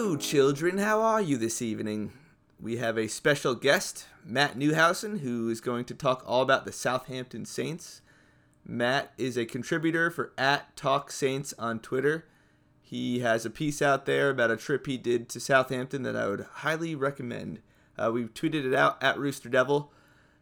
Hello, children. How are you this evening? We have a special guest, Matt Newhausen, who is going to talk all about the Southampton Saints. Matt is a contributor for at Talk Saints on Twitter. He has a piece out there about a trip he did to Southampton that I would highly recommend. Uh, we tweeted it out at Rooster Devil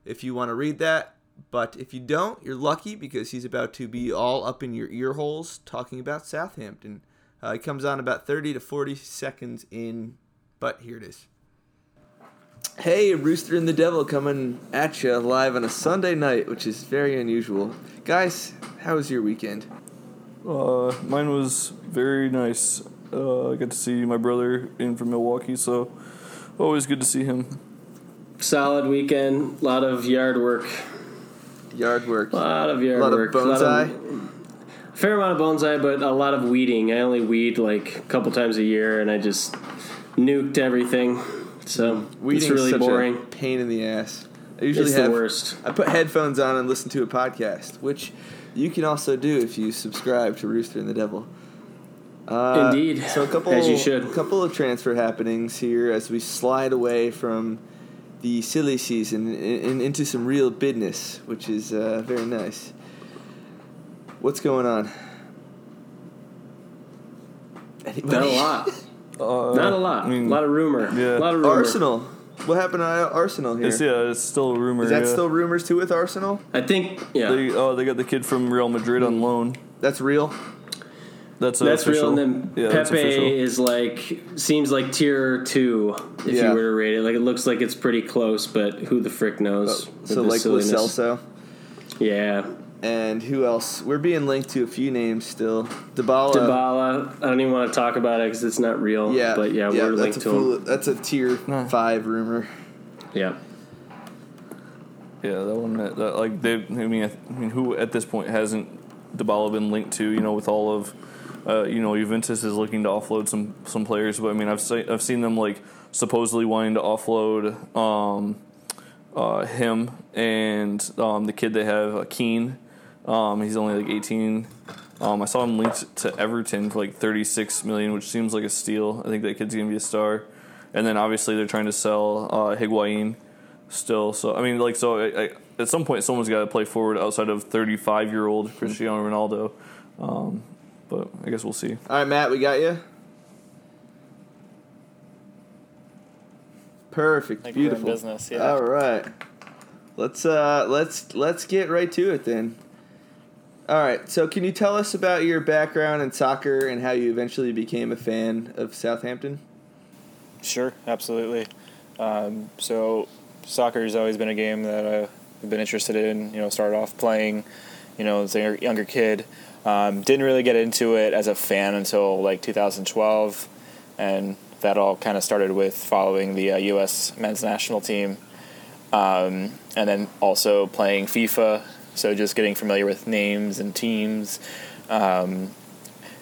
if you want to read that. But if you don't, you're lucky because he's about to be all up in your ear holes talking about Southampton. Uh, he comes on about 30 to 40 seconds in, but here it is. Hey, Rooster and the Devil coming at you live on a Sunday night, which is very unusual. Guys, how was your weekend? Uh, mine was very nice. Uh, I got to see my brother in from Milwaukee, so always good to see him. Solid weekend. A lot of yard work. Yard work. A lot of yard work. A lot of work. a lot bonsai. Fair amount of bonsai, but a lot of weeding. I only weed like a couple times a year, and I just nuked everything. So Weeding it's really is such boring. a pain in the ass. I usually It's the worst. I put headphones on and listen to a podcast, which you can also do if you subscribe to Rooster and the Devil. Uh, Indeed, So a couple, as you should. A couple of transfer happenings here as we slide away from the silly season and, and into some real business, which is uh, very nice. What's going on? Anybody? Not a lot. Uh, Not a lot. I mean, a lot of rumor. yeah. A lot of rumor. Arsenal. What happened to Arsenal here? It's, yeah, it's still a rumor. Is that yeah. still rumors too with Arsenal? I think. Yeah. They, oh, they got the kid from Real Madrid on loan. That's real. That's that's official. real. And then yeah, that's Pepe is like seems like tier two if Yeah. you were to rate it. Like it looks like it's pretty close, but who the frick knows? with So like Lo. Celso. Yeah. And who else? We're being linked to a few names still. Dybala. Dybala. I don't even want to talk about it because it's not real. Yeah, but yeah, we're linked to full, him. That's a tier No. five rumor. Yeah. Yeah, that one. That, that, like they. I mean, I, I mean, who at this point hasn't Dybala been linked to? You know, with all of, uh, you know, Juventus is looking to offload some some players, but I mean, I've se- I've seen them like supposedly wanting to offload um, uh, him and um, the kid they have, uh, Kean. Um, he's only like 18. Um, I saw him linked to Everton for like 36 million, which seems like a steal. I think that kid's gonna be a star. And then obviously they're trying to sell uh, Higuain still. So I mean, like, so I, I, at some point someone's got to play forward outside of 35 year old Cristiano Ronaldo. Um, but I guess we'll see. All right, Matt, we got you. Perfect. Like we're in Beautiful. business, yeah. All right. Let's uh let's let's get right to it then. All right. So, can you tell us about your background in soccer and how you eventually became a fan of Southampton? Sure, absolutely. Um, so, soccer has always been a game that I've been interested in. You know, started off playing, you know, as a younger kid. Um, didn't really get into it as a fan until like 2012, and that all kind of started with following the uh, U.S. men's national team, um, and then also playing FIFA. So just getting familiar with names and teams. Um,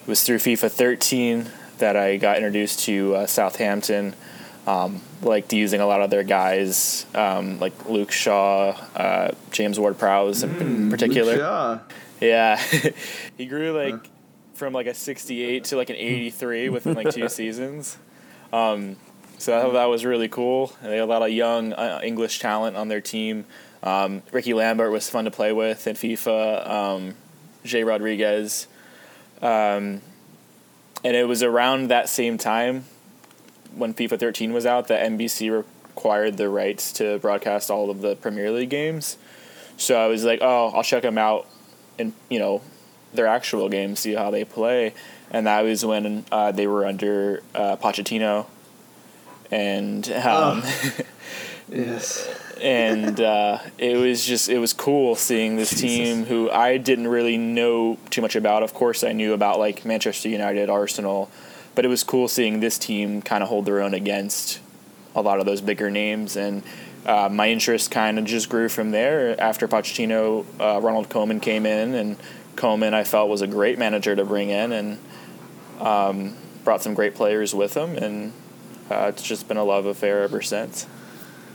it was through FIFA 13 that I got introduced to uh, Southampton. Um, liked using a lot of their guys, um, like Luke Shaw, uh, James Ward-Prowse in particular. Luke Shaw. Yeah, he grew like from like a 68 to like an 83 within like two seasons. Um, so I thought that was really cool. And they had a lot of young uh, English talent on their team. Um, Rickie Lambert was fun to play with in FIFA. Um, Jay Rodriguez. Um, and it was around that same time when FIFA 13 was out that NBC required the rights to broadcast all of the Premier League games. So I was like, oh, I'll check them out and you know their actual games, see how they play. And that was when uh, they were under uh, Pochettino, and um, Yes. And uh, it was just it was cool seeing this team who I didn't really know too much about. Of course, I knew about like Manchester United, Arsenal, but it was cool seeing this team kind of hold their own against a lot of those bigger names and. Uh, my interest kind of just grew from there. After Pochettino, uh, Ronald Koeman came in, and Koeman I felt was a great manager to bring in, and um, brought some great players with him, and uh, it's just been a love affair ever since.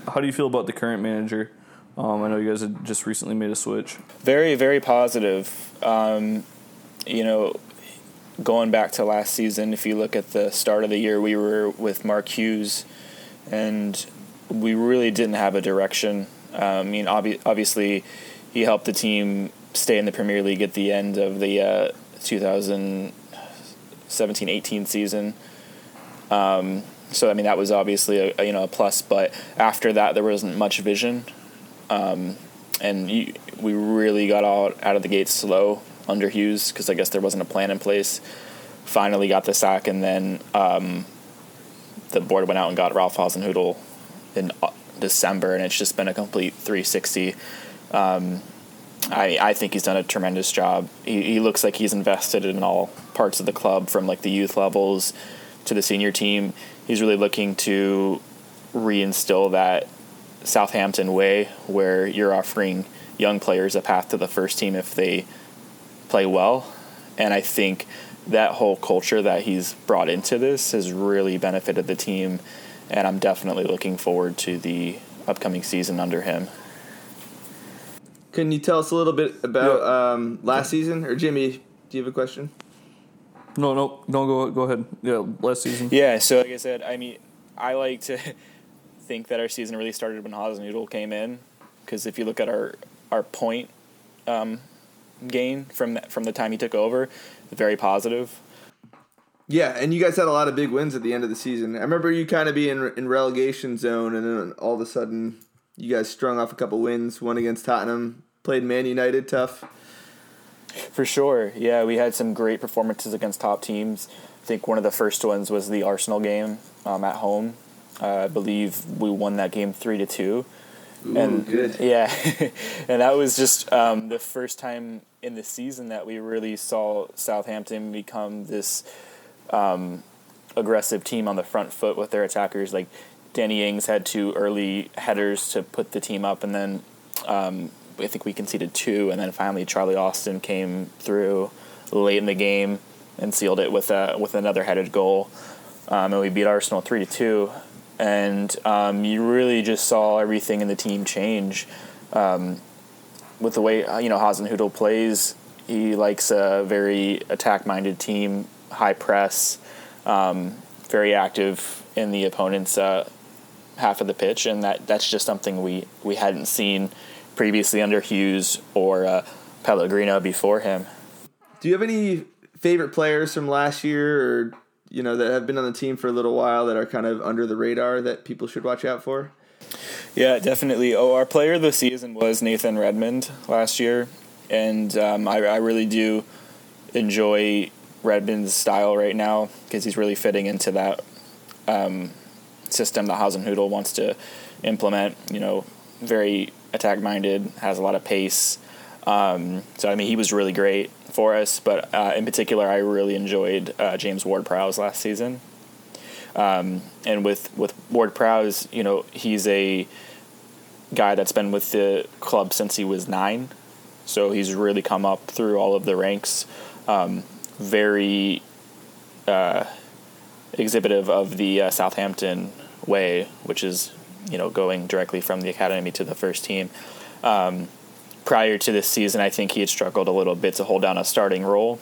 How do you feel about the current manager? Um, I know you guys had just recently made a switch. Very, very positive. Um, you know, going back to last season, if you look at the start of the year, we were with Mark Hughes, and we really didn't have a direction. Um, I mean, obvi- obviously, he helped the team stay in the Premier League at the end of the uh, 2017-18 season. Um, so I mean, that was obviously a, a, you know a plus. But after that, there wasn't much vision, um, and you, we really got out out of the gate slow under Hughes because I guess there wasn't a plan in place. Finally, got the sack, and then um, the board went out and got Ralph Hasenhüttl in uh, December, and it's just been a complete 360. Um, I, I think he's done a tremendous job. He, he looks like he's invested in all parts of the club, from like the youth levels to the senior team. He's really looking to reinstill that Southampton way, where you're offering young players a path to the first team if they play well. And I think that whole culture that he's brought into this has really benefited the team and I'm definitely looking forward to the upcoming season under him. Can you tell us a little bit about um, last season? Or Jimmy, do you have a question? No, no, no. Go, go ahead. Yeah, last season. Yeah. So like I said, I mean, I like to think that our season really started when Hasenhüttl came in, because if you look at our our point um, gain from that, from the time he took over, very positive. Yeah, and you guys had a lot of big wins at the end of the season. I remember you kind of being in relegation zone, and then all of a sudden, you guys strung off a couple wins. One against Tottenham, played Man United tough. For sure, yeah, we had some great performances against top teams. I think one of the first ones was the Arsenal game um, at home. Uh, I believe we won that game three to two. Ooh, and good. yeah, and that was just um, the first time in the season that we really saw Southampton become this um, aggressive team on the front foot with their attackers. Like Danny Ings had two early headers to put the team up, and then um, I think we conceded two, and then finally Charlie Austin came through late in the game and sealed it with a with another headed goal, um, and we beat Arsenal three to two. And um, you really just saw everything in the team change um, with the way you know Hasenhüttl plays. He likes a very attack minded team high press, um, very active in the opponent's uh, half of the pitch, and that that's just something we we hadn't seen previously under Hughes or uh, Pellegrino before him. Do you have any favorite players from last year, or you know that have been on the team for a little while that are kind of under the radar that people should watch out for? Yeah, definitely. Oh, our player of the season was Nathan Redmond last year, and um, I, I really do enjoy Redmond's style right now because he's really fitting into that um, system that Hasenhüttl wants to implement. You know, very attack minded, has a lot of pace. Um, so I mean, he was really great for us. But uh, in particular, I really enjoyed uh, James Ward-Prowse last season. Um, and with with Ward-Prowse, you know, he's a guy that's been with the club since he was nine. So he's really come up through all of the ranks. Um, very uh, exhibitive of the uh, Southampton way, which is you know going directly from the academy to the first team. Um, prior to this season, I think he had struggled a little bit to hold down a starting role.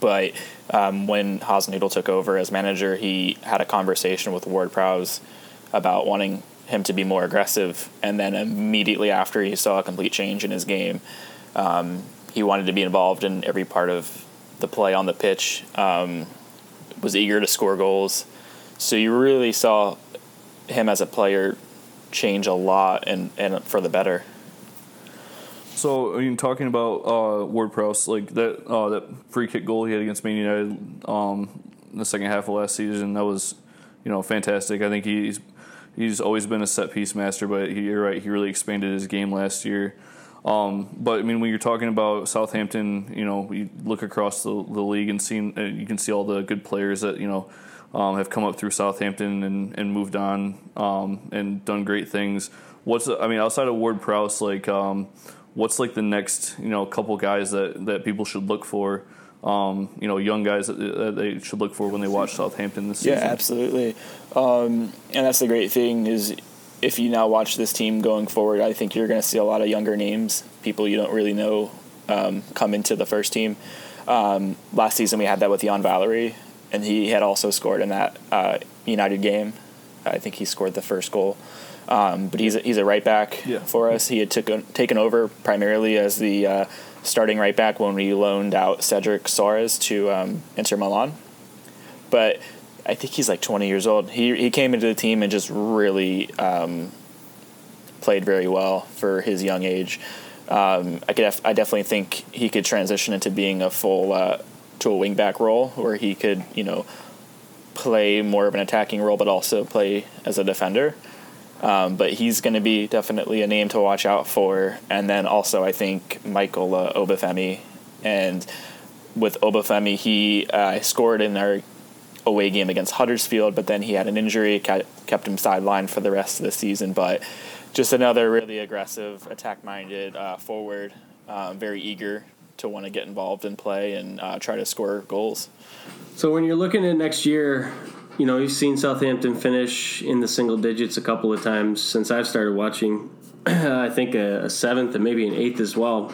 But um, when Hasenhüttl took over as manager, he had a conversation with Ward Prowse about wanting him to be more aggressive. And then immediately after, he saw a complete change in his game. Um, he wanted to be involved in every part of the play on the pitch, um, was eager to score goals. So you really saw him as a player change a lot and, and for the better. So, I mean, talking about uh, Ward Prowse, like that uh, that free kick goal he had against Man United um, in the second half of last season, that was, you know, fantastic. I think he's he's always been a set piece master, but he, you're right, he really expanded his game last year. Um, but I mean, when you're talking about Southampton, you know, you look across the, the league and see uh, you can see all the good players that you know um, have come up through Southampton and, and moved on um, and done great things. What's I mean, outside of Ward Prowse, like um, what's like the next you know couple guys that, that people should look for? Um, you know, young guys that, that they should look for when they watch Southampton this season. Yeah, absolutely. Um, and that's the great thing is if you now watch this team going forward, I think you're going to see a lot of younger names, people you don't really know, um, come into the first team. Um, last season we had that with Yan Valery, and he had also scored in that uh, United game. I think he scored the first goal. Um, but he's a, he's a right back Yeah. for us. He had took, taken over primarily as the uh, starting right back when we loaned out Cedric Soares to um, Inter Milan. But I think he's like 20 years old. He he came into the team and just really um, played very well for his young age. Um, I could def- I definitely think he could transition into being a full uh, to a wingback role where he could you know play more of an attacking role but also play as a defender. Um, but he's going to be definitely a name to watch out for. And then also, I think Michael uh, Obafemi. And with Obafemi, he uh, scored in our away game against Huddersfield, but then he had an injury, kept him sidelined for the rest of the season. But just another really aggressive, attack minded uh, forward, um, very eager to want to get involved and play and uh, try to score goals. So when you're looking at next year, you know you've seen Southampton finish in the single digits a couple of times since I've started watching. I think a, a seventh and maybe an eighth as well.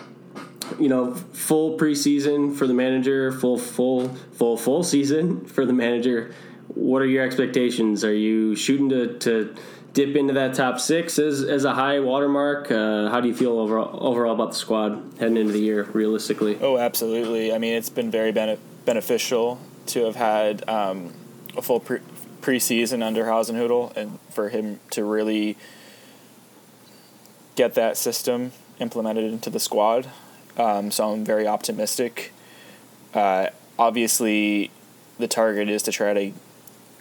You know, full preseason for the manager, full full full full season for the manager. What are your expectations? Are you shooting to, to dip into that top six as, as a high watermark? Uh, how do you feel overall overall about the squad heading into the year, realistically? Oh, absolutely. I mean, it's been very bene- beneficial to have had um, a full pre- preseason under Hasenhüttl and for him to really get that system implemented into the squad. Um, so I'm very optimistic. Uh, obviously, the target is to try to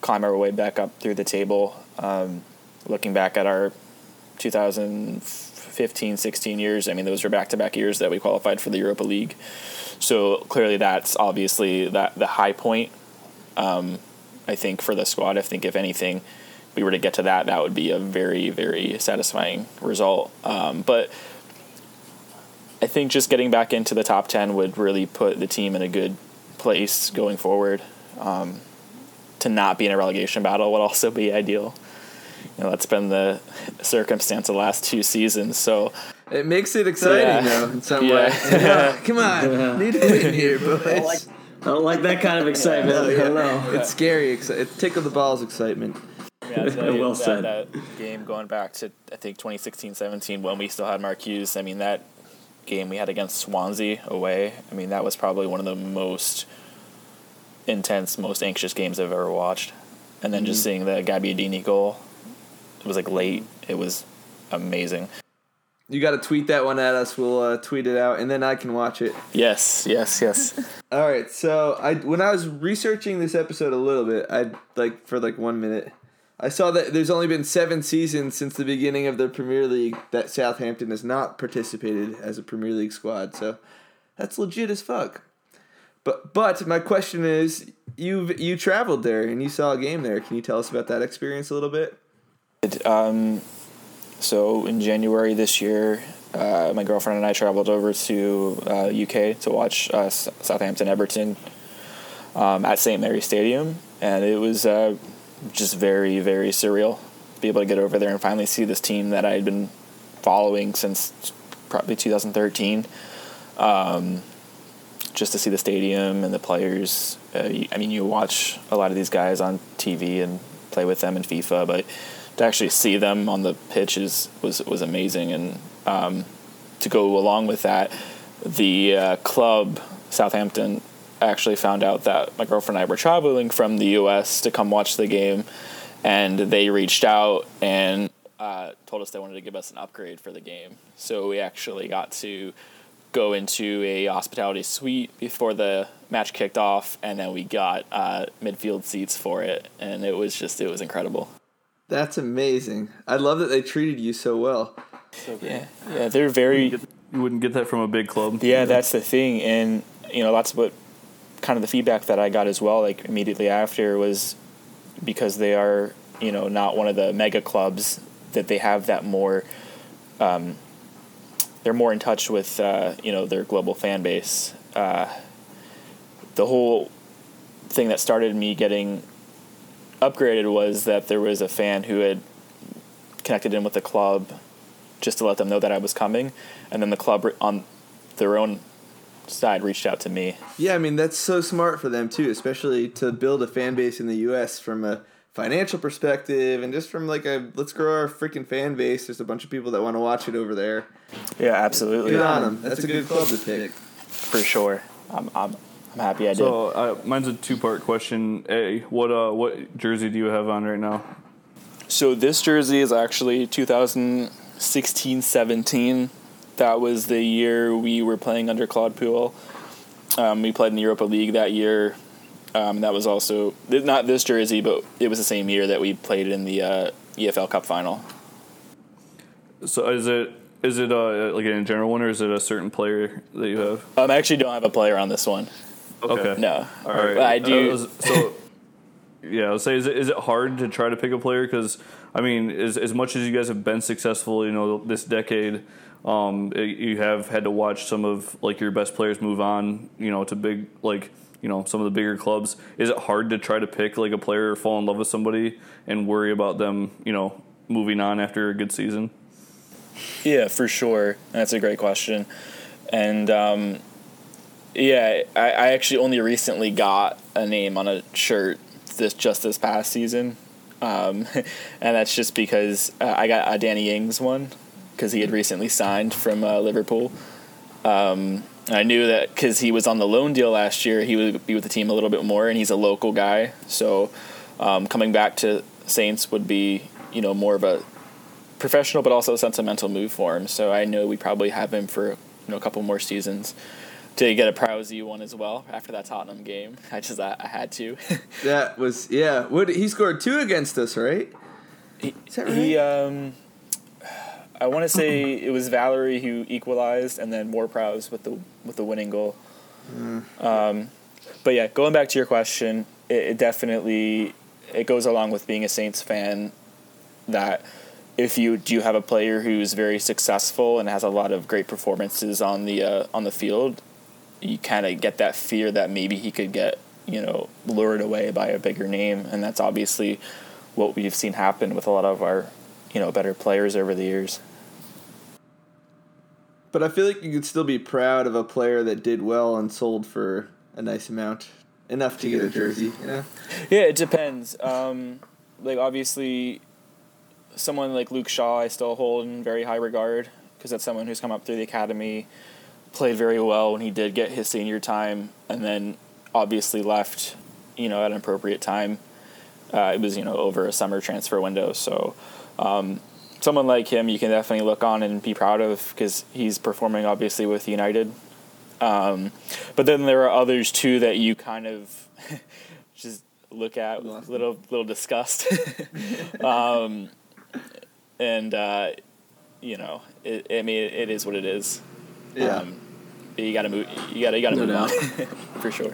climb our way back up through the table. Um, looking back at our 2015 16 years, I mean, those were back to back years that we qualified for the Europa League. So clearly, that's obviously that the high point. Um, I think for the squad, I think if anything, we were to get to that, that would be a very very satisfying result. Um, but I think just getting back into the top ten would really put the team in a good place going forward. Um, to not be in a relegation battle would also be ideal. You know, that's been the circumstance of the last two seasons. So It makes it exciting Yeah. though in some Yeah. way. Come on, need to win here, boys. I don't like that kind of excitement. I don't know. It's scary. Exci- It's tickle the balls excitement. Yeah, I Well that, said. That game going back to I think 2016-17 when we still had Mark Hughes. I mean that game we had against Swansea away. I mean that was probably one of the most intense, most anxious games I've ever watched. And then just mm-hmm. seeing the Gabbiadini goal, it was like late. It was amazing. You got to tweet that one at us. We'll uh, tweet it out, and then I can watch it. Yes, yes, yes. All right. So I when I was researching this episode a little bit, I like for like one minute, I saw that there's only been seven seasons since the beginning of the Premier League that Southampton has not participated as a Premier League squad. So that's legit as fuck. But but my question is, you've you traveled there and you saw a game there. Can you tell us about that experience a little bit? Um, so in January this year, uh, my girlfriend and I traveled over to uh, UK to watch uh, Southampton Everton um, at St Mary's Stadium, and it was uh, just very very surreal. To be able to get over there and finally see this team that I had been following since probably 2013. Um, just to see the stadium and the players. Uh, I mean, you watch a lot of these guys on TV and play with them in FIFA, but to actually see them on the pitch is, was was amazing. And um, to go along with that, the uh, club Southampton actually found out that my girlfriend and I were traveling from the U.S. to come watch the game, and they reached out and uh, told us they wanted to give us an upgrade for the game. So we actually got to go into a hospitality suite before the match kicked off, and then we got uh, midfield seats for it, and it was just it was incredible. That's amazing. I love that they treated you so well. Yeah, yeah, they're very you wouldn't get that from a big club. Yeah, that's the thing, and you know that's what kind of the feedback that I got as well. Like immediately after was because they are you know not one of the mega clubs that they have that more. Um, they're more in touch with uh, you know their global fan base. Uh, the whole thing that started me getting upgraded was that there was a fan who had connected in with the club just to let them know that I was coming, and then the club re- on their own side reached out to me. Yeah, I mean that's so smart for them too, especially to build a fan base in the U.S. from a financial perspective and just from like a let's grow our freaking fan base. There's a bunch of people that want to watch it over there. Yeah, absolutely, Good on them. That's a good club to pick. for sure. I'm I'm, I'm happy I did. So uh, mine's a two part question. A, what uh, what jersey do you have on right now? So this jersey is actually 2016-17. That was the year we were playing under Claude Puel. Um, we played in the Europa League that year. Um, that was also not this jersey, but it was the same year that we played in the uh, EFL Cup final. So is it is it uh, like in general one or is it a certain player that you have? Um, I actually don't have a player on this one. Okay. No, All right. But I do. Uh, so, yeah, I'll say, is it, is it hard to try to pick a player? Because, I mean, as, as much as you guys have been successful, you know, this decade, um, it- you have had to watch some of, like, your best players move on, you know, to big, like, you know, some of the bigger clubs. Is it hard to try to pick, like, a player or fall in love with somebody and worry about them, you know, moving on after a good season? Yeah, for sure. That's a great question. And um, yeah, I, I actually only recently got a name on a shirt this just this past season, um, and that's just because uh, I got a Danny Ings one because he had recently signed from uh, Liverpool. Um, I knew that because he was on the loan deal last year, he would be with the team a little bit more, and he's a local guy. So um, coming back to Saints would be you know more of a professional but also sentimental move for him. So I know we probably have him for you know a couple more seasons to get a Prowsey one as well after that Tottenham game. I just I, I had to. That was yeah. What he scored two against us, right? he, Is that he um I want to say it was Valery who equalized and then Ward Prowse with the with the winning goal. Um, but yeah, going back to your question, it, it definitely it goes along with being a Saints fan that if you do have a player who's very successful and has a lot of great performances on the uh, on the field, you kind of get that fear that maybe he could get you know lured away by a bigger name, and that's obviously what we've seen happen with a lot of our you know better players over the years. But I feel like you could still be proud of a player that did well and sold for a nice amount, enough to get a jersey. You know? Yeah, it depends. Um, like obviously, someone like Luke Shaw, I still hold in very high regard because that's someone who's come up through the academy, played very well when he did get his senior time, and then obviously left, you know, at an appropriate time. Uh, it was you know over a summer transfer window, so. Um, Someone like him, you can definitely look on and be proud of because he's performing obviously with United. Um, but then there are others too that you kind of just look at with a little little disgust. um, and uh, you know, it, I mean, it, it is what it is. Yeah. Um, you gotta move. You gotta. You gotta No move doubt. on for sure.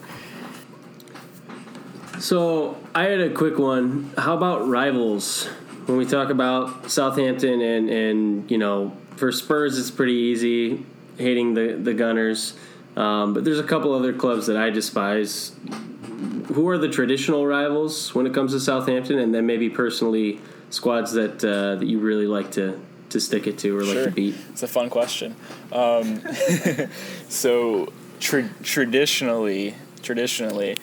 So I had a quick one. How about rivals? When we talk about Southampton and and you know for Spurs, it's pretty easy hating the the Gunners. Um, but there's a couple other clubs that I despise. Who are the traditional rivals when it comes to Southampton, and then maybe personally squads that uh, that you really like to to stick it to or like Sure. to beat? It's a fun question. Um, so tra- traditionally, traditionally,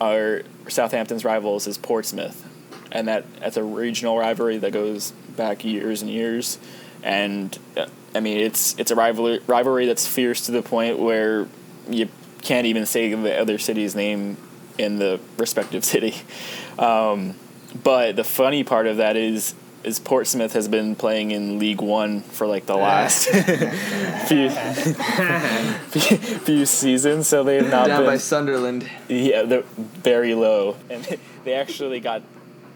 our Southampton's rivals is Portsmouth, and that that's a regional rivalry that goes back years and years. And uh, I mean, it's it's a rivalry rivalry that's fierce to the point where you can't even say the other city's name in the respective city. Um, but the funny part of that is is Portsmouth has been playing in League One for like the last few, few seasons, so they've not been Down by Sunderland. yeah they're very low, and they actually got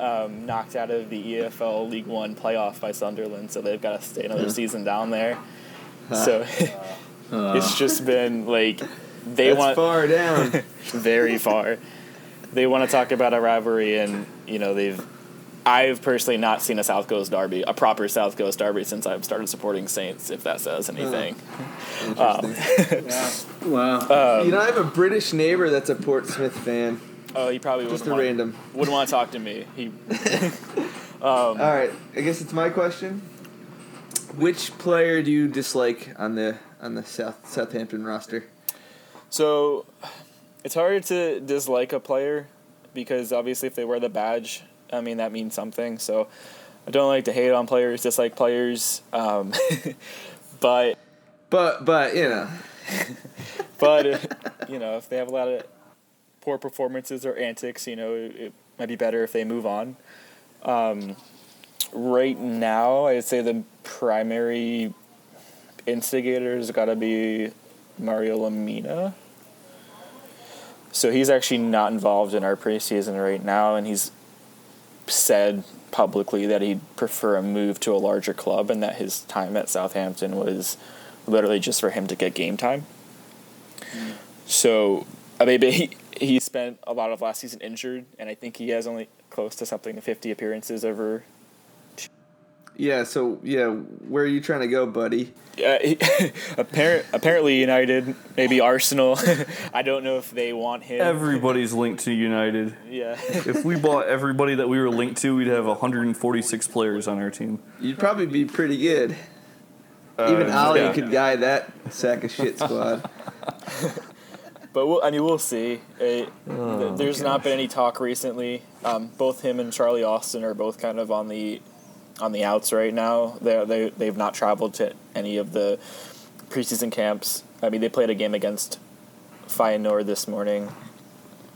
um, knocked out of the EFL League One playoff by Sunderland, so they've got to stay another season down there. So it's just been like they That's want far down. very far. They want to talk about a rivalry, and you know they've. I've personally not seen a South Coast derby, a proper South Coast derby, since I've started supporting Saints. If that says oh. anything. Interesting. Um, wow. Um, you know, I have a British neighbor that's a Portsmouth fan. Oh, he probably Just wouldn't a want, random. wouldn't want to talk to me. He um, All right, I guess it's my question. Which player do you dislike on the on the South Southampton roster? So it's hard to dislike a player because obviously if they wear the badge, I mean that means something. So I don't like to hate on players, dislike players. Um, but But but you know, but uh, you know if they have a lot of poor performances or antics, you know it, it might be better if they move on. Um, right now, I'd say the primary instigator has got to be Mario Lemina. So he's actually not involved in our preseason right now, and he's said publicly that he'd prefer a move to a larger club and that his time at Southampton was literally just for him to get game time. So, I mean, he, he spent a lot of last season injured, and I think he has only close to something to 50 appearances over yeah. So yeah, where are you trying to go, buddy? Uh, apparent, apparently United, maybe Arsenal. I don't know if they want him. Everybody's linked to United. yeah. If we bought everybody that we were linked to, we'd have 146 players on our team. You'd probably be pretty good. Even Ali yeah. could guide that sack of shit squad. But we'll, I mean, we'll see. Uh, th- Oh, there's not been any talk recently. Um, both him and Charlie Austin are both kind of on the on the outs right now. They they they've not traveled to any of the preseason camps. I mean, they played a game against Feyenoord this morning.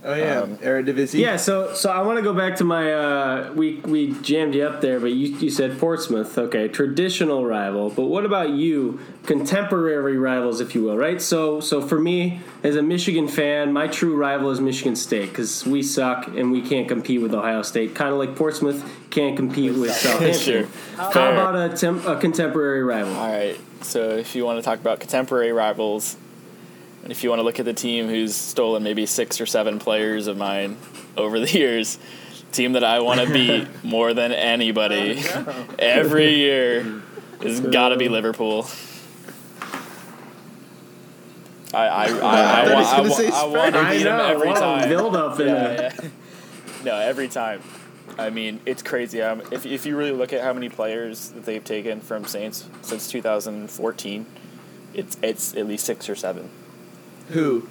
Oh yeah, Um, Eredivisie. Yeah, so so I want to go back to my uh, we we jammed you up there, but you you said Portsmouth, okay, traditional rival. But what about you, contemporary rivals, if you will, right? So so for me as a Michigan fan, my true rival is Michigan State because we suck and we can't compete with Ohio State. Kind of like Portsmouth can't compete with Southampton. Sure. How Fair. about a, tem- a contemporary rival? All right. So if you want to talk about contemporary rivals, and if you want to look at the team who's stolen maybe six or seven players of mine over the years, team that I want to beat more than anybody every year has got to be Liverpool. I I, I, I, thought he want, I, wa- say I want to beat them every what time. build up in Yeah, there. yeah. No, every time. I mean, it's crazy. Um, if, if you really look at how many players that they've taken from Saints since 2014, it's it's at least six or seven. Who?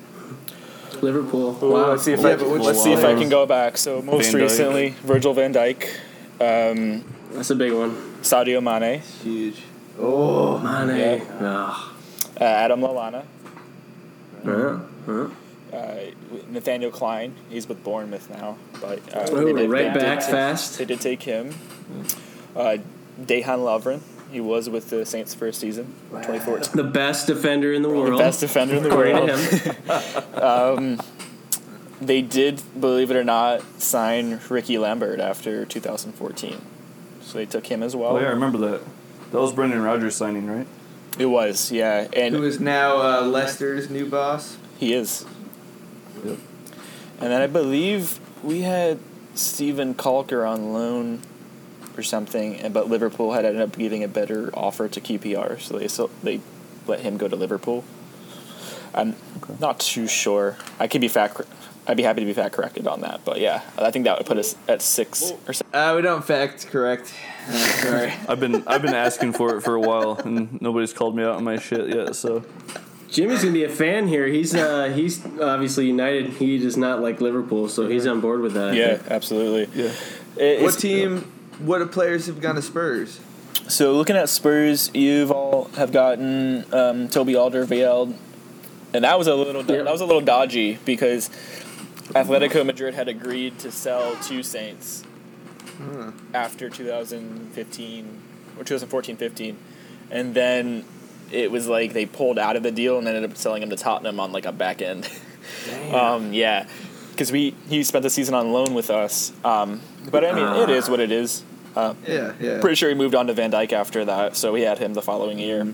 Liverpool. Ooh, Wow. Let's see if Yeah, I but let's see if I can go back. So most Van recently, Virgil Van Dijk, um, That's a big one. Sadio Mane, Huge. Oh, Mane. Yeah. Ah. uh, Adam Lallana, Huh? Huh? uh, Nathaniel Clyne. He's with Bournemouth now, but uh, Ooh, they did- right they did back take- fast. They did take him. Uh, Dejan Lovren. He was with the Saints first season, 2014. The best defender in the world. The best defender in the According world. to him. They did, believe it or not, sign Rickie Lambert after 2014. So they took him as well. Oh yeah, I remember that. That was Brendan Rodgers signing, right? It was, yeah, and who is now uh, Leicester's new boss? he is. Yep. And then I believe we had Steven Caulker on loan or something, and but Liverpool had ended up giving a better offer to QPR, so they so they let him go to Liverpool. I'm not too sure. I could be fact. I'd be happy to be fact corrected on that, but yeah, I think that would put us at six or seven. Uh, we don't fact correct. Uh, sorry. I've been I've been asking for it for a while, and nobody's called me out on my shit yet. So Jimmy's gonna be a fan here. He's uh, he's obviously United. He does not like Liverpool, so he's on board with that. Yeah, absolutely. yeah, It- what it's- team? What players have gone to Spurs? So looking at Spurs, you've all have gotten um, Toby Alderweireld, and that was a little Yep. that was a little dodgy because Atletico Madrid had agreed to sell to Saints after 2015 or 2014-15, and then it was like they pulled out of the deal and ended up selling him to Tottenham on like a back end. um, yeah, because we he spent the season on loan with us, um, but I mean it is what it is. Uh, Yeah, yeah. Pretty sure he moved on to Van Dijk after that, so we had him the following year.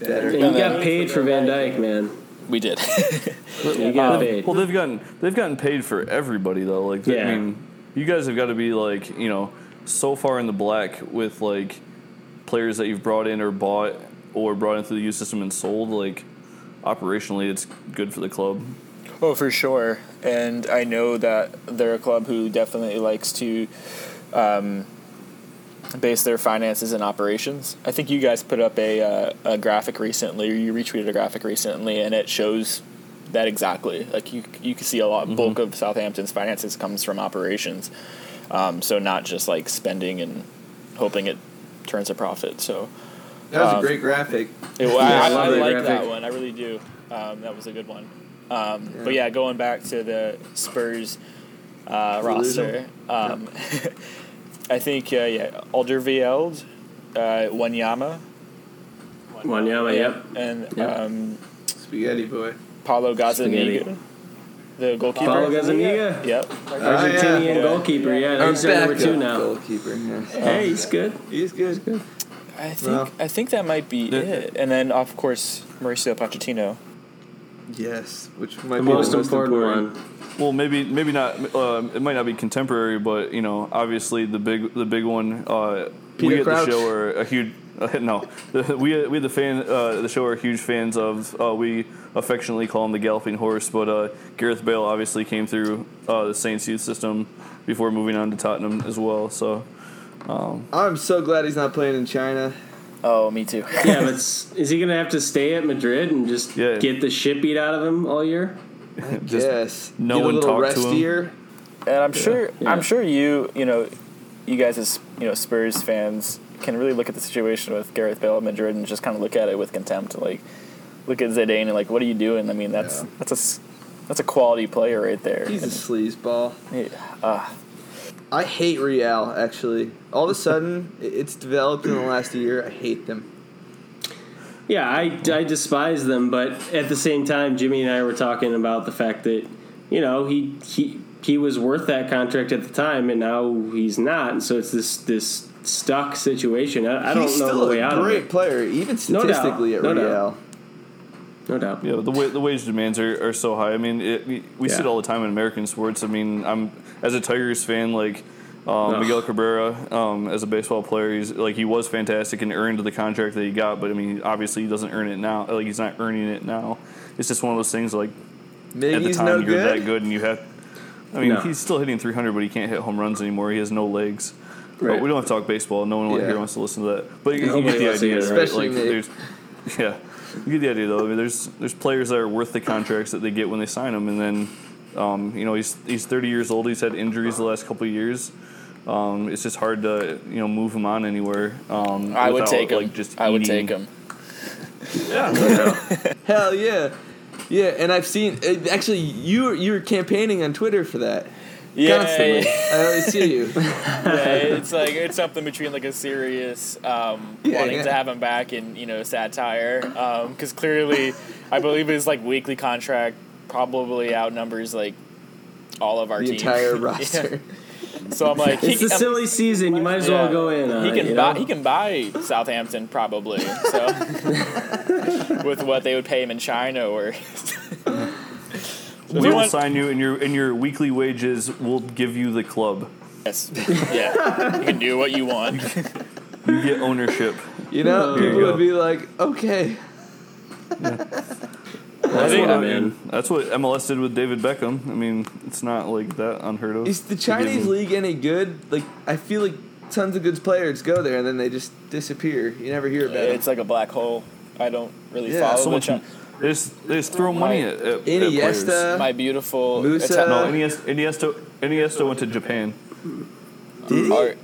better. And you got paid for Van Dijk, man. We did. You got Um, paid. well, they've gotten they've gotten paid for everybody though. Like, Yeah. I mean, you guys have got to be like, you know, so far in the black with like players that you've brought in or bought or brought into the youth system and sold. Like, operationally, it's good for the club. Oh, for sure. And I know that they're a club who definitely likes to um, base their finances and operations. I think you guys put up a, uh, a graphic recently, or you retweeted a graphic recently, and it shows that exactly. Like you, you can see a lot bulk of Southampton's finances comes from operations. Um, so not just like spending and hoping it turns a profit. So That was Um, a great graphic. it, Yeah, I, I I, like graphic. that one. I really do. Um, that was a good one. Um, But yeah, going back to the Spurs uh, roster, um, I think uh, yeah, Alderweireld, uh, Wanyama, Wanyama, yep. and Yep. um, Spaghetti boy. Paulo Spaghetti. Gazzaniga, the goalkeeper. Paulo Gazzaniga, Yep. Argentinian Yeah. goalkeeper. Yeah, Our he's our number backup two now. Goalkeeper. Yes. Hey, he's good. He's good. I think Well. I think that might be The- it. And then of course Mauricio Pochettino. Yes, which might The be most the most important important. one. Well, maybe maybe not. Uh, it might not be contemporary, but you know, obviously the big the big one. Uh, we at Crouch. the show are a huge. Uh, no, we we the fan uh, the show are huge fans of. Uh, we affectionately call him the galloping horse, but uh, Gareth Bale obviously came through uh, the Saints youth system before moving on to Tottenham as well. So I'm so glad he's not playing in China. Oh, me too. Yeah, but is he going to have to stay at Madrid and just Yeah. get the shit beat out of him all year? yes. no Get a one little talked to him. restier. And I'm sure Yeah. I'm sure you you know you guys as you know Spurs fans can really look at the situation with Gareth Bale at Madrid and just kind of look at it with contempt. Like look at Zidane and like what are you doing? I mean that's Yeah. that's a that's a quality player right there. He's a sleazeball. Yeah, uh, I hate Real, actually. All of a sudden, it's developed in the last year. I hate them. Yeah, I, I despise them, but at the same time, Jimmy and I were talking about the fact that, you know, he he he was worth that contract at the time, and now he's not. And so it's this this stuck situation. I, I don't know still the way a out of great it. player, even No doubt, statistically at no Real. doubt. No doubt. Yeah, the wa- the wage demands are, are so high. I mean, it, we, we see it all the time in American sports. I mean, I'm as a Tigers fan, like um. Miguel Cabrera, um, as a baseball player, he's like he was fantastic and earned the contract that he got. But I mean, obviously, he doesn't earn it now. Like he's not earning it now. It's just one of those things. Like at the time, no you're good. that good, and you have. I mean, No. he's still hitting 300, but he can't hit home runs anymore. He has no legs. But Right. we don't have to talk baseball. No one Yeah. here wants to listen to that. But you, you get the idea, right? Especially like there's, yeah, you get the idea though. I mean, there's there's players that are worth the contracts that they get when they sign them, and then, um, you know, he's he's 30 years old. He's had injuries the last couple of years. Um, it's just hard to you know move him on anywhere. Um, I would without, take him. Like, just I would take him. Yeah. Hell yeah. Yeah, and I've seen uh, actually you were you were campaigning on Twitter for that Yeah, constantly. yeah, I always see you. yeah, it's like it's something between like a serious um, Yeah, wanting yeah. to have him back and you know satire because clearly I believe his like weekly contract probably outnumbers like all of our The team. entire Yeah. roster. So I'm like, It's he, the I'm- silly season. You might as well go in. On he uh, can buy know? he can buy Southampton probably. So with what they would pay him in China or We we will want- sign you, and your and your weekly wages will give you the club. yes, yeah, you can do what you want. You get ownership. You know, There people go. would be like, okay. That's think- what, I mean- mean, that's what MLS did with David Beckham. I mean, it's not like that unheard of. Is the Chinese league any good? Like, I feel like tons of good players go there and then they just disappear. You never hear about it. It's like a black hole. I don't really Yeah, follow so much. Chi- They just, they just throw money at, at, at players. Iniesta. my beautiful Moussa. Ita- No, Iniesta, Iniesta, Iniesta went to Japan. them. Did he? Art-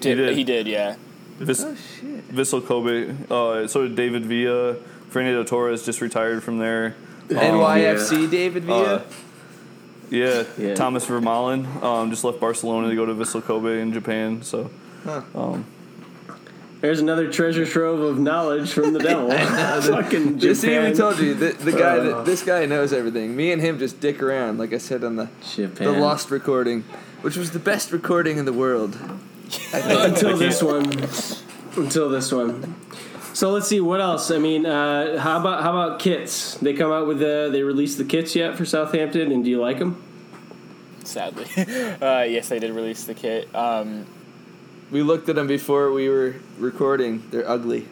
did, did. he did, yeah. Vis, Oh shit. Vissel Kobe. Uh, so did David Villa. Fernando Torres just retired from there. NYFC David Villa. Uh, yeah, Yeah. Thomas Vermaelen um, just left Barcelona to go to Vissel Kobe in Japan. So um, There's another treasure trove of knowledge from the devil. Fucking just see, we Japan. told you the, the guy Uh. that this guy knows everything. Me and him just dick around, like I said on the Japan. the lost recording, which was the best recording in the world. I think. until this one. Until this one. So let's see what else. I mean, uh, how about how about kits? They come out with the they released the kits yet for Southampton, and do you like them? Sadly, uh, yes, they did release the kit. Um, We looked at them before we were recording. They're ugly.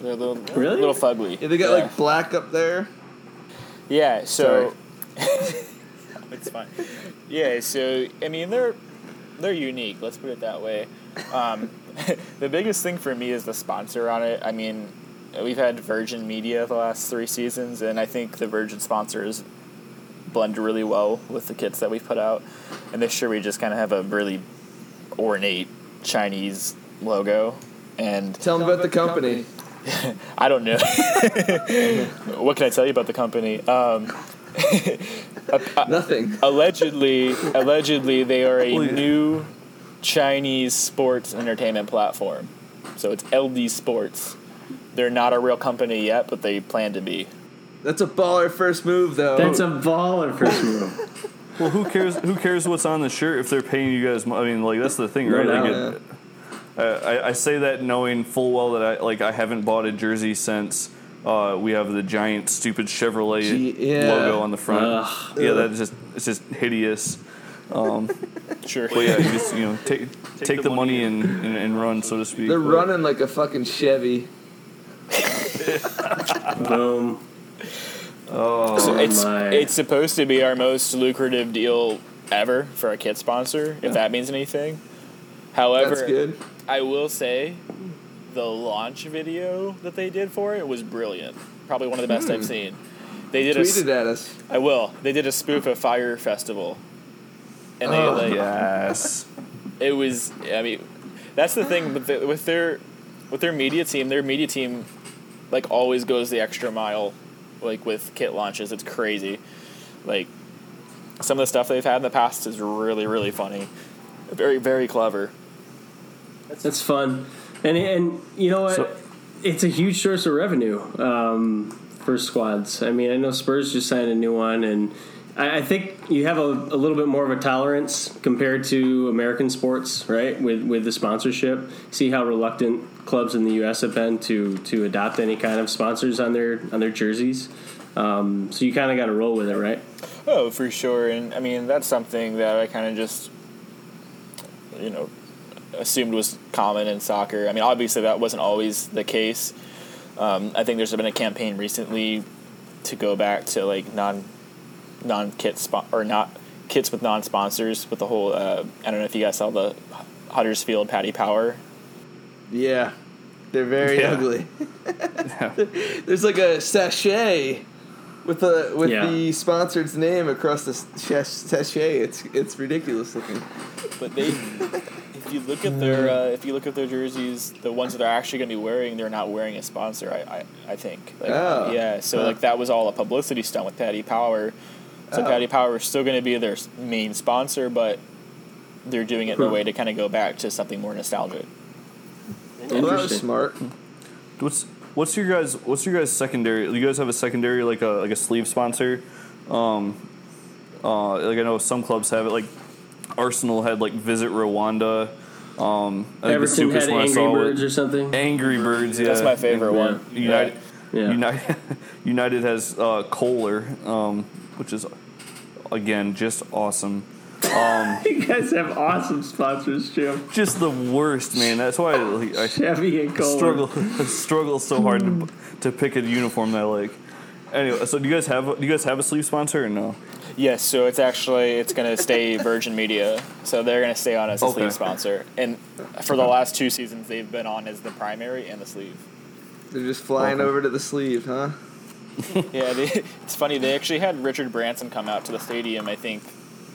they're a little, Really? little fugly. Yeah, they got yeah. like black up there. Yeah, so it's fine. Yeah, so I mean they're they're unique. Let's put it that way. Um, the biggest thing for me is the sponsor on it. I mean, we've had Virgin Media the last three seasons, and I think the Virgin sponsors blend really well with the kits that we've put out. And this year we just kind of have a really ornate Chinese logo, and Tell them about the company. I don't know. what can I tell you about the company? Um, Nothing. allegedly, allegedly, they are a Well, yeah. new Chinese sports entertainment platform. So it's LD Sports. They're not a real company yet, but they plan to be. That's a baller first move, though. That's a baller first move. Well, who cares? Who cares what's on the shirt if they're paying you guys? mo- I mean, like that's the thing, right? No Like, doubt. it- uh, I, I say that knowing full well that I like I haven't bought a jersey since uh, we have the giant stupid Chevrolet Gee, yeah. logo on the front. Ugh. Yeah, that's just it's just hideous. Um, Sure. but yeah, you just you know take take, the, money and, and, and run, so to speak. They're But- running like a fucking Chevy. Boom. Oh, So it's my. it's supposed to be our most lucrative deal ever for a kit sponsor, if that means anything. However, That's good. I will say the launch video that they did for it was brilliant. Probably one of the best I've seen. They did a s- Tweeted at us. I will. They did a spoof of Fyre Festival. And they Oh, like yes. it was I mean that's the thing with the, with their with their media team, their media team like always goes the extra mile like with kit launches. It's crazy. Like some of the stuff they've had in the past is really really funny. Very very clever. That's fun, and and you know what? So- it's a huge source of revenue um, for squads. I mean, I know Spurs just signed a new one, and I, think you have a, a little bit more of a tolerance compared to American sports, right? With with the sponsorship, see how reluctant clubs in the U.S. have been to to adopt any kind of sponsors on their on their jerseys. Um, so you kind of got to roll with it, right? Oh, for sure. And I mean, that's something that I kind of just, you know, assumed was common in soccer. I mean, obviously that wasn't always the case. Um, I think there's been a campaign recently to go back to like non non kit spot or not kits with non sponsors with the whole. Uh, I don't know if you guys saw the Huddersfield Paddy Power. Yeah. They're very Yeah. ugly. There's like a sachet with the with Yeah. the sponsored's name across the s- sachet. It's it's ridiculous looking. But they, if you look at their uh, if you look at their jerseys, the ones that they're actually going to be wearing, they're not wearing a sponsor. I I, I think. Like, Oh. Yeah. So Huh. like that was all a publicity stunt with Paddy Power. So Oh. Paddy Power is still going to be their main sponsor, but they're doing it in a way to kind of go back to something more nostalgic. Well, that was Interesting. smart. What's what's your guys what's your guys secondary? You guys have a secondary like a like a sleeve sponsor. Um, uh, like I know some clubs have it. Like Arsenal had like Visit Rwanda. Um, I think Everton stupidest had one I Angry saw was- Birds or something. Angry Birds. Yeah, That's my favorite Yeah. one. United. Yeah. United. United has uh, Kohler, um, which is again just awesome. Um, You guys have awesome sponsors, Jim. just the worst, man. That's why like, I Chevy and Kohler. struggle struggle so hard to, to pick a uniform that I like. Anyway, so do you guys have do you guys have a sleeve sponsor or no? Yes. So it's actually it's going to stay Virgin Media. So they're going to stay on as a Okay. sleeve sponsor, and for the last two seasons they've been on as the primary and the sleeve. They're just flying Okay. over to the sleeve, huh? Yeah, they, it's funny. They actually had Richard Branson come out to the stadium, I think,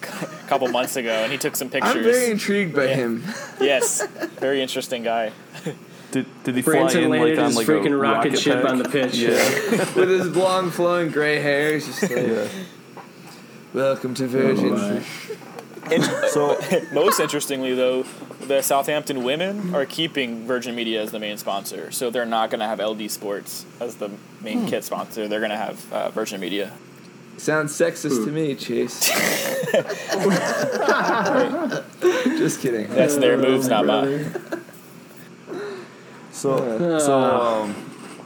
a couple months ago, and he took some pictures. I'm very intrigued by Yeah. him. yes, very interesting guy. Did, did he Branson fly in landed like on his like freaking a rocket, ship pack? on the pitch. Yeah. With his long flowing gray hair, he's just like, yeah. "Welcome to Oh, Virgin." my. And So most interestingly, though, the Southampton women are keeping Virgin Media as the main sponsor, so they're not going to have LD Sports as the main Hmm. kit sponsor. They're going to have uh, Virgin Media. Sounds sexist to me, Chase. just kidding. That's their moves, not mine. So, so um,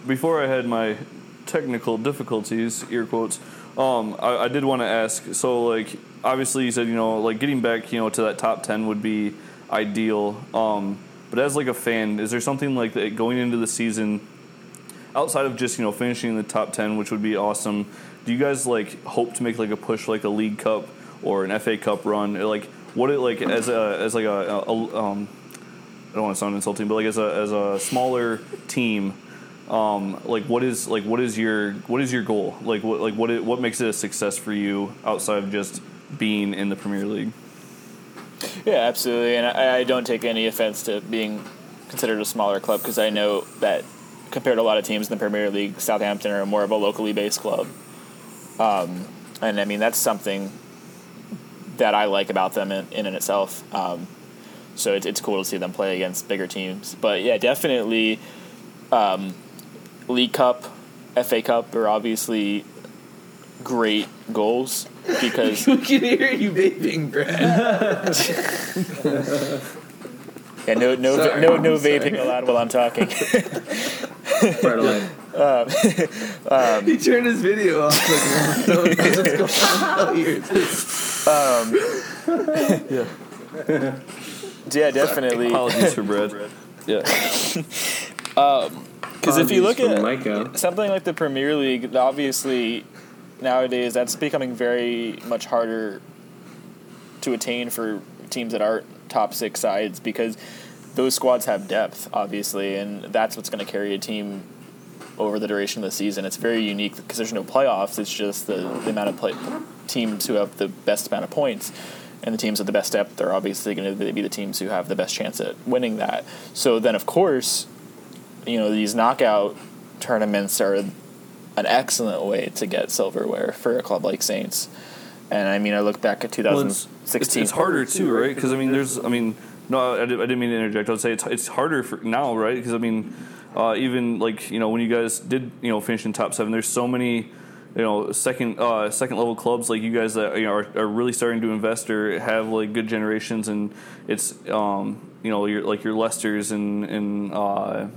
before I had my technical difficulties, ear quotes, um, I, I did want to ask. So, like, obviously, you said you know, like getting back, you know, to that top ten would be ideal. Um, but as like a fan, is there something like that going into the season, outside of just you know finishing in the top ten, which would be awesome? Do you guys like hope to make like a push, like a League Cup or an FA Cup run? Like, what it like as a as like a, a, a um, I don't want to sound insulting, but like as a as a smaller team, um, like what is like what is your what is your goal? Like what like what it, what makes it a success for you outside of just being in the Premier League? Yeah, absolutely. And I, I don't take any offense to being considered a smaller club because I know that compared to a lot of teams in the Premier League, Southampton are more of a locally based club. Um, and I mean, that's something that I like about them in, in itself. Um, so it's, it's cool to see them play against bigger teams. But yeah, definitely um, League Cup, FA Cup are obviously great goals because we can hear you vaping, Brad. yeah, no no Sorry, no no I'm sorry. vaping allowed while I'm talking. Part of life. he turned his video off. Like, no one knows what's going on. Oh, here it is. yeah, definitely. Apologies for Brad. Yeah. Um, because if you look at Micah. something like the Premier League, obviously nowadays that's becoming very much harder to attain for teams that aren't top six sides because those squads have depth, obviously, and that's what's going to carry a team over the duration of the season. It's very unique because there's no playoffs. It's just the, the amount of play, teams who have the best amount of points. And the teams with the best depth are obviously going to be the teams who have the best chance at winning that. So then, of course, you know these knockout tournaments are an excellent way to get silverware for a club like Saints. And I mean, I look back at Well, it's, 2016. it's, it's harder too, right? Because I mean, there's, I mean, no, I, I didn't mean to interject. I would say it's, it's harder for now, right? Because I mean, uh, even like you know when you guys did you know finish in top seven, there's so many you know second uh, second level clubs like you guys that you know are, are really starting to invest or have like good generations, and it's um, you know your like your Leicesters and and. Uh,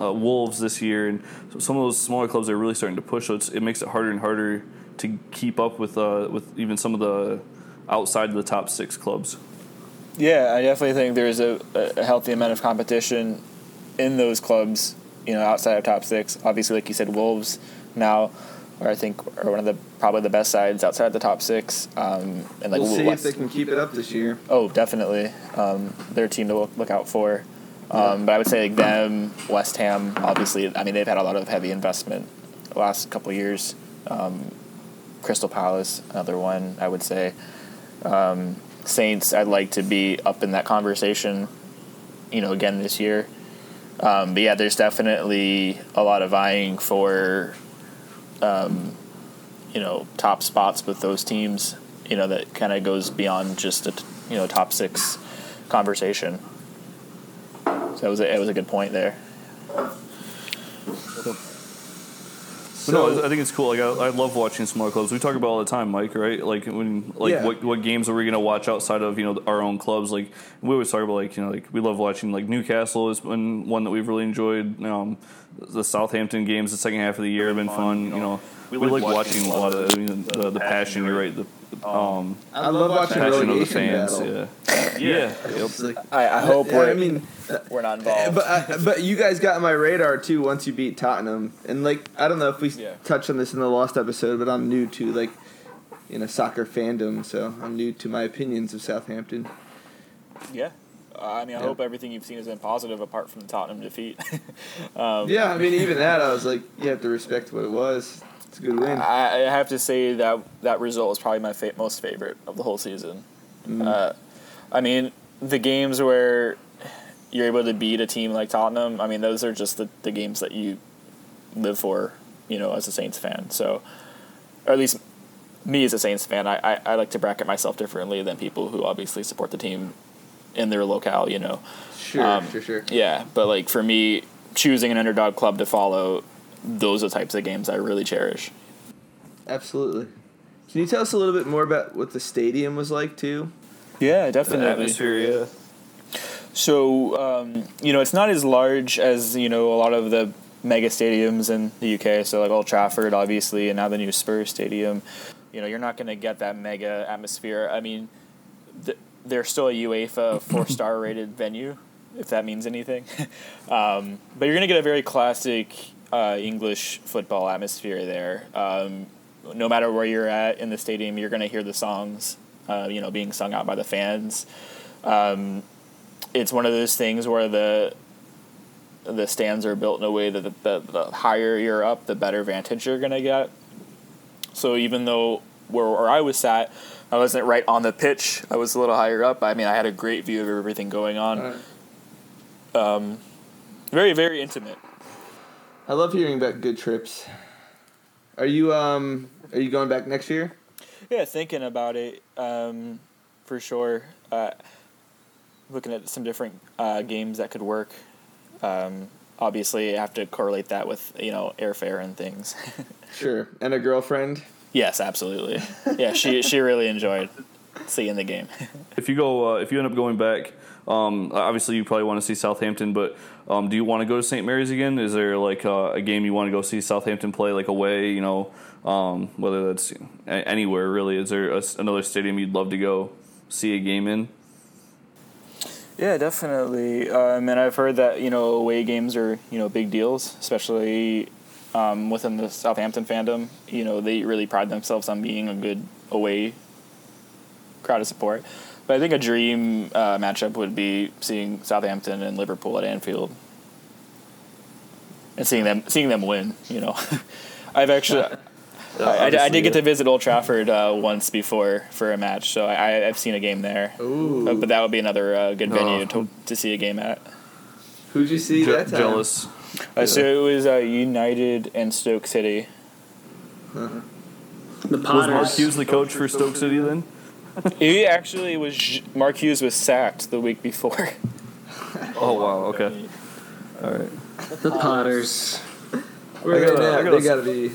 uh, Wolves this year, and some of those smaller clubs are really starting to push. So it's, it makes it harder and harder to keep up with uh, with even some of the outside of the top six clubs. Yeah, I definitely think there's a, a healthy amount of competition in those clubs, you know, outside of top six. Obviously, like you said, Wolves now are I think are one of the probably the best sides outside of the top six. Um, and like We'll see if they can keep it up this year. Oh, definitely. Um, they're a team to look, look out for. Um, but I would say like them, West Ham. Obviously, I mean they've had a lot of heavy investment the last couple years. Um, Crystal Palace, another one. I would say um, Saints. I'd like to be up in that conversation. You know, again this year. Um, but yeah, there's definitely a lot of vying for, um, you know, top spots with those teams. You know, that kind of goes beyond just a, you know top six conversation. So that was a, it was a good point there. But no, I think it's cool. Like I, I love watching smaller clubs. We talk about it all the time, Mike. Right? Like when, like Yeah. what what games are we gonna watch outside of you know our own clubs? Like we always talk about like you know like we love watching like Newcastle has been one that we've really enjoyed. Um, the Southampton games, the second half of the year have been fun. You know, we, like watching a lot of I mean the, the passion. You're right. The um, I love watching passion of the relegation fans. battle. Yeah. Yeah. Yep. It's like, I, I hope yeah, we're I mean, we're not involved. but uh, but you guys got my radar too once you beat Tottenham, and like I don't know if we Yeah. touched on this in the last episode, but I'm new to like you know soccer fandom, so I'm new to my opinions of Southampton. yeah. Uh, I mean, I Yeah. hope everything you've seen has been positive, apart from the Tottenham defeat. um, Yeah, I mean even that I was like you have to respect what it was. It's a good win. I, I have to say that that result was probably my fa- most favorite of the whole season. Uh, I mean, the games where you're able to beat a team like Tottenham, I mean, those are just the, the games that you live for, you know, as a Saints fan. So, or at least me as a Saints fan, I, I, I like to bracket myself differently than people who obviously support the team in their locale, you know. Sure, Um, sure, sure. Yeah, but like for me, choosing an underdog club to follow, those are the types of games I really cherish. Absolutely. Can you tell us a little bit more about what the stadium was like too? Yeah, The definitely. atmosphere. Yeah. So um, you know, it's not as large as you know a lot of the mega stadiums in the UK. So like Old Trafford, obviously, and now the new Spurs Stadium. You know, you're not going to get that mega atmosphere. I mean, th- they're still a UEFA four star rated venue, if that means anything. um, but you're going to get a very classic uh, English football atmosphere there. Um, no matter where you're at in the stadium, you're going to hear the songs, uh, you know, being sung out by the fans. Um, it's one of those things where the the stands are built in a way that the, the, the higher you're up, the better vantage you're going to get. So even though where, where I was sat, I wasn't right on the pitch. I was a little higher up. I mean, I had a great view of everything going on. Um, very, very intimate. I love hearing about good trips. Are you um are you going back next year? Yeah, thinking about it um, for sure. Uh, looking at some different uh, games that could work. Um, obviously, I have to correlate that with you know airfare and things. Sure. And a girlfriend? yes, absolutely. Yeah, she she really enjoyed seeing the game. If you go, uh, if you end up going back, um, obviously you probably want to see Southampton, but um, do you want to go to St. Mary's again? Is there like uh, a game you want to go see Southampton play, like away? You know, um, whether that's anywhere really. Is there a another stadium you'd love to go see a game in? Yeah, definitely. Um, and I've heard that you know away games are you know big deals, especially um, within the Southampton fandom. You know they really pride themselves on being a good away crowd of support. But I think a dream uh, matchup would be seeing Southampton and Liverpool at Anfield, and seeing them seeing them win. You know, I've actually. I, I, I did get to visit Old Trafford uh, once before for a match, so I, I've seen a game there. Ooh. Uh, but that would be another uh, good venue to, to see a game at. Who'd you see Je- that time? jealous. Uh, so it was uh, United and Stoke City. The Was Mark Hughes the coach for Stoke City then? He actually was. Mark Hughes was sacked the week before. Oh wow. Okay. All right. The Potters. Right gotta- now, I gotta- they gotta be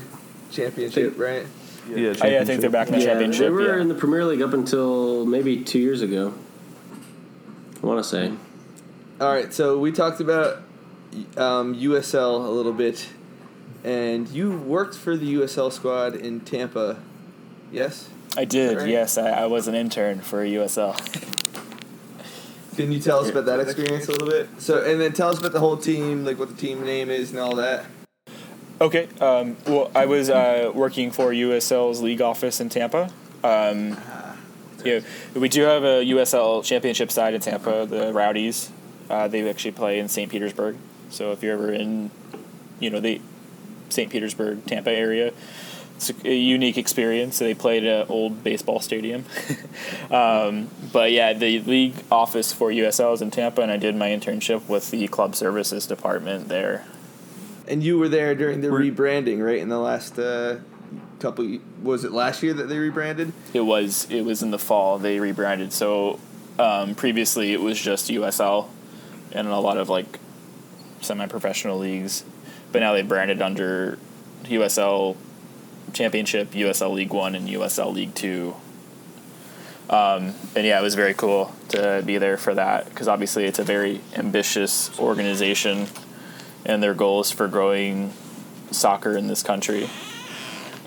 championship, right? Yeah. Oh, yeah, I think they're back in the Yeah, they were Yeah. in the Premier League up until maybe two years ago. I want to say. All right, so we talked about um, USL a little bit, and you worked for the USL squad in Tampa, yes? I did. Right. Yes, I, I was an intern for USL. Can you tell us about that experience a little bit? So, and then tell us about the whole team, like what the team name is and all that. Okay. Um, well, I was uh, working for USL's league office in Tampa. Um, yeah, we do have a USL championship side in Tampa, the Rowdies. Uh, they actually play in St. Petersburg. So if you're ever in, you know, the St. Petersburg, Tampa area, it's a, a unique experience. They played at an old baseball stadium. um, but yeah, the league office for USL is in Tampa, and I did my internship with the club services department there. And you were there during the Were- rebranding, right? In the last uh, couple, was it last year that they rebranded? It was it was in the fall they rebranded. So um, previously it was just USL and a lot of like semi-professional leagues, but now they branded under USL Championship, USL League One, and USL League Two. Um, and yeah, it was very cool to be there for that because obviously it's a very ambitious organization, and their goal is for growing soccer in this country.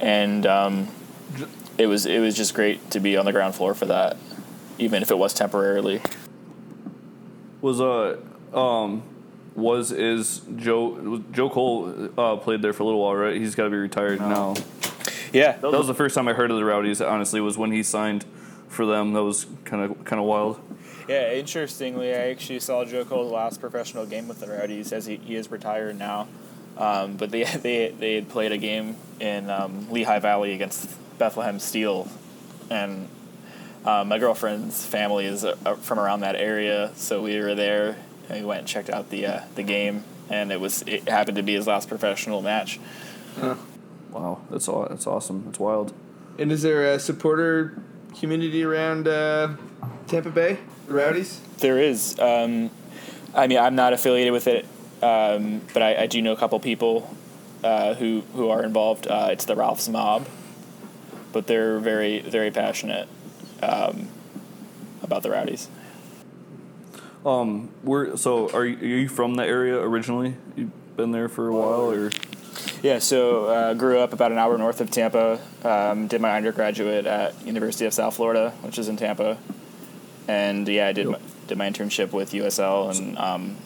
And um, it was it was just great to be on the ground floor for that, even if it was temporarily. Was uh um was is Joe Joe Cole uh, played there for a little while, right? He's got to be retired now. Yeah, That was the first time I heard of the Rowdies. Honestly, was when he signed for them. That was kind of kind of wild. yeah. Interestingly, I actually saw Joe Cole's last professional game with the Rowdies, as he, he is retired now. Um, but they they they had played a game in um, Lehigh Valley against Bethlehem Steel, and uh, my girlfriend's family is uh, from around that area, so we were there and we went and checked out the uh, the game, and it was it happened to be his last professional match. Wow, that's aw- that's awesome. That's wild. And is there a supporter community around uh, Tampa Bay, the Rowdies? There is. Um, I mean, I'm not affiliated with it, um, but I, I do know a couple people uh, who who are involved. Uh, it's the Ralph's Mob, but they're very very passionate um, about the Rowdies. Um, we're so are you, are you from the area originally? You've been there for a while, or Yeah, so uh, grew up about an hour north of Tampa. Um, did my undergraduate at University of South Florida, which is in Tampa, and yeah, I did my, did my internship with USL and um,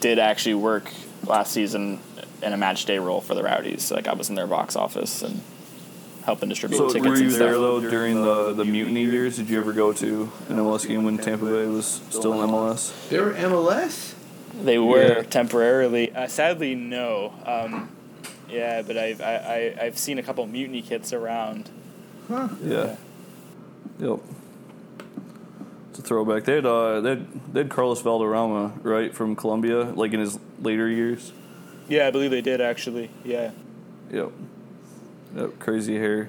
did actually work last season in a match day role for the Rowdies. Like I was in their box office and helping distribute so tickets were you and stuff. there though during the the mutiny years? Did you ever go to an MLS game when Tampa Bay was still in MLS? They were MLS. They were Yeah. temporarily. Uh, sadly, no. Um, yeah, but I've I, I, I've seen a couple mutiny kits around. Huh. Yeah. Yep. It's a throwback. They had uh, they had, they had Carlos Valderrama right from Colombia, like in his later years. Yeah, I believe they did actually. Yeah. Yep. Yep. Crazy hair.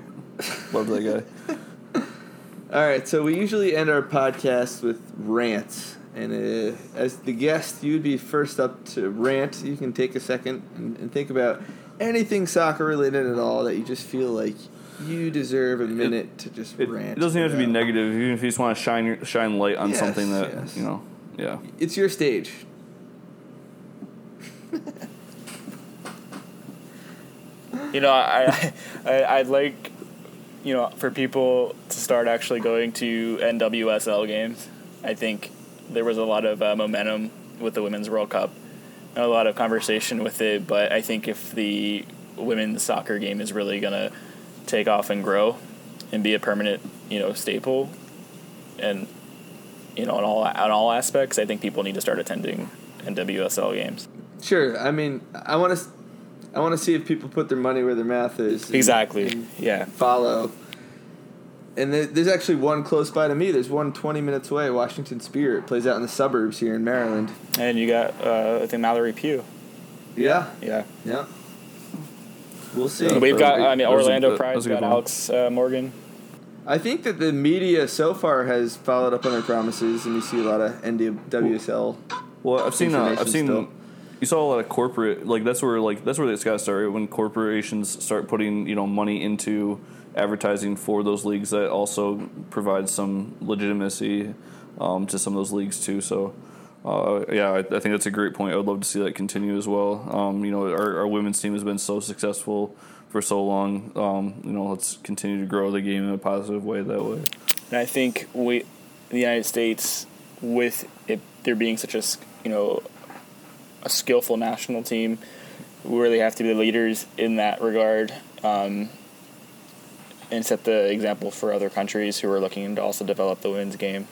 Love that guy. All right, so we usually end our podcast with rants, and uh, as the guest, you'd be first up to rant. You can take a second and, and think about anything soccer related at all that you just feel like you deserve a minute to just It, rant. it doesn't have to be negative. Even if you just want to shine your, shine light on Yes, something that yes. you know. Yeah. It's your stage. You know, I, I I'd like, you know, for people to start actually going to NWSL games. I think there was a lot of uh, momentum with the Women's World Cup, and a lot of conversation with it. But I think if the women's soccer game is really gonna take off and grow, and be a permanent, you know, staple, and you know, in all on all aspects, I think people need to start attending NWSL games. Sure. I mean, I want to, I want to see if people put their money where their mouth is. and- Exactly. and Yeah. follow. And there's actually one close by to me. There's one 20 minutes away. Washington Spirit plays out in the suburbs here in Maryland. And you got uh, I think Mallory Pugh. Yeah. Yeah. Yeah. We'll see. Yeah. We've got, I mean, That was a- Orlando that Pride's a good got. Alex uh, Morgan. I think that the media so far has followed up on their promises, and you see a lot of NWSL. Well, I've seen uh, I've seen still. you saw a lot of corporate like that's where like that's where it's got started when corporations start putting you know money into advertising for those leagues that also provides some legitimacy um, to some of those leagues too. So. Uh, yeah, I, I think that's a great point. I would love to see that continue as well. Um, you know, our, our women's team has been so successful for so long. Um, you know, let's continue to grow the game in a positive way that way. And I think we, the United States, with it there being such a you know a skillful national team, we really have to be the leaders in that regard, um, and set the example for other countries who are looking to also develop the women's game.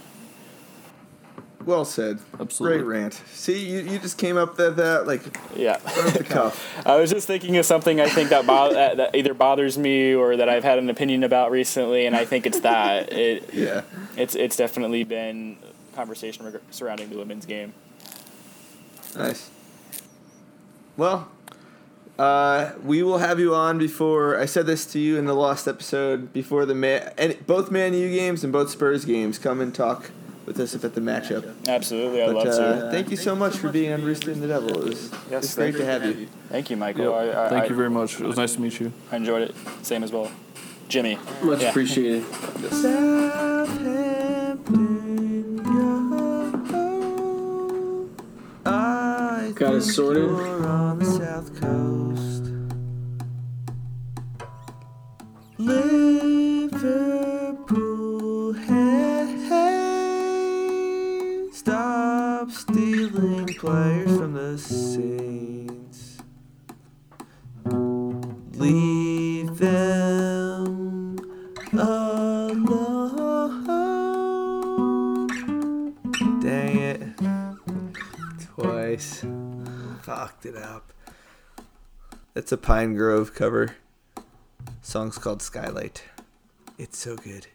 Well said. Absolutely. Great rant. See, you, you just came up with that like Yeah. the cuff. I was just thinking of something I think that, bo- that that either bothers me or that I've had an opinion about recently, and I think it's that it Yeah. it's it's definitely been conversation reg- surrounding the women's game. Nice. Well, uh, we will have you on before. I said this to you in the last episode before the man, and both Man U games and both Spurs games. Come and talk with us about the matchup. Absolutely, I'd love uh, to. thank you so much for being on Rooster and the Devil. It was, Yes, it's great thank to have you. Thank you, Michael. Yep. I, I, Thank I, you very much. It was nice to meet you. I enjoyed it. Same as well. Jimmy. Much Yeah. appreciated. Got it sorted. Liverpool, hey, stop stealing players from the Saints. Leave them alone. Dang it. Twice. Fucked it up. That's a Pinegrove cover. Song's called Skylight. It's so good.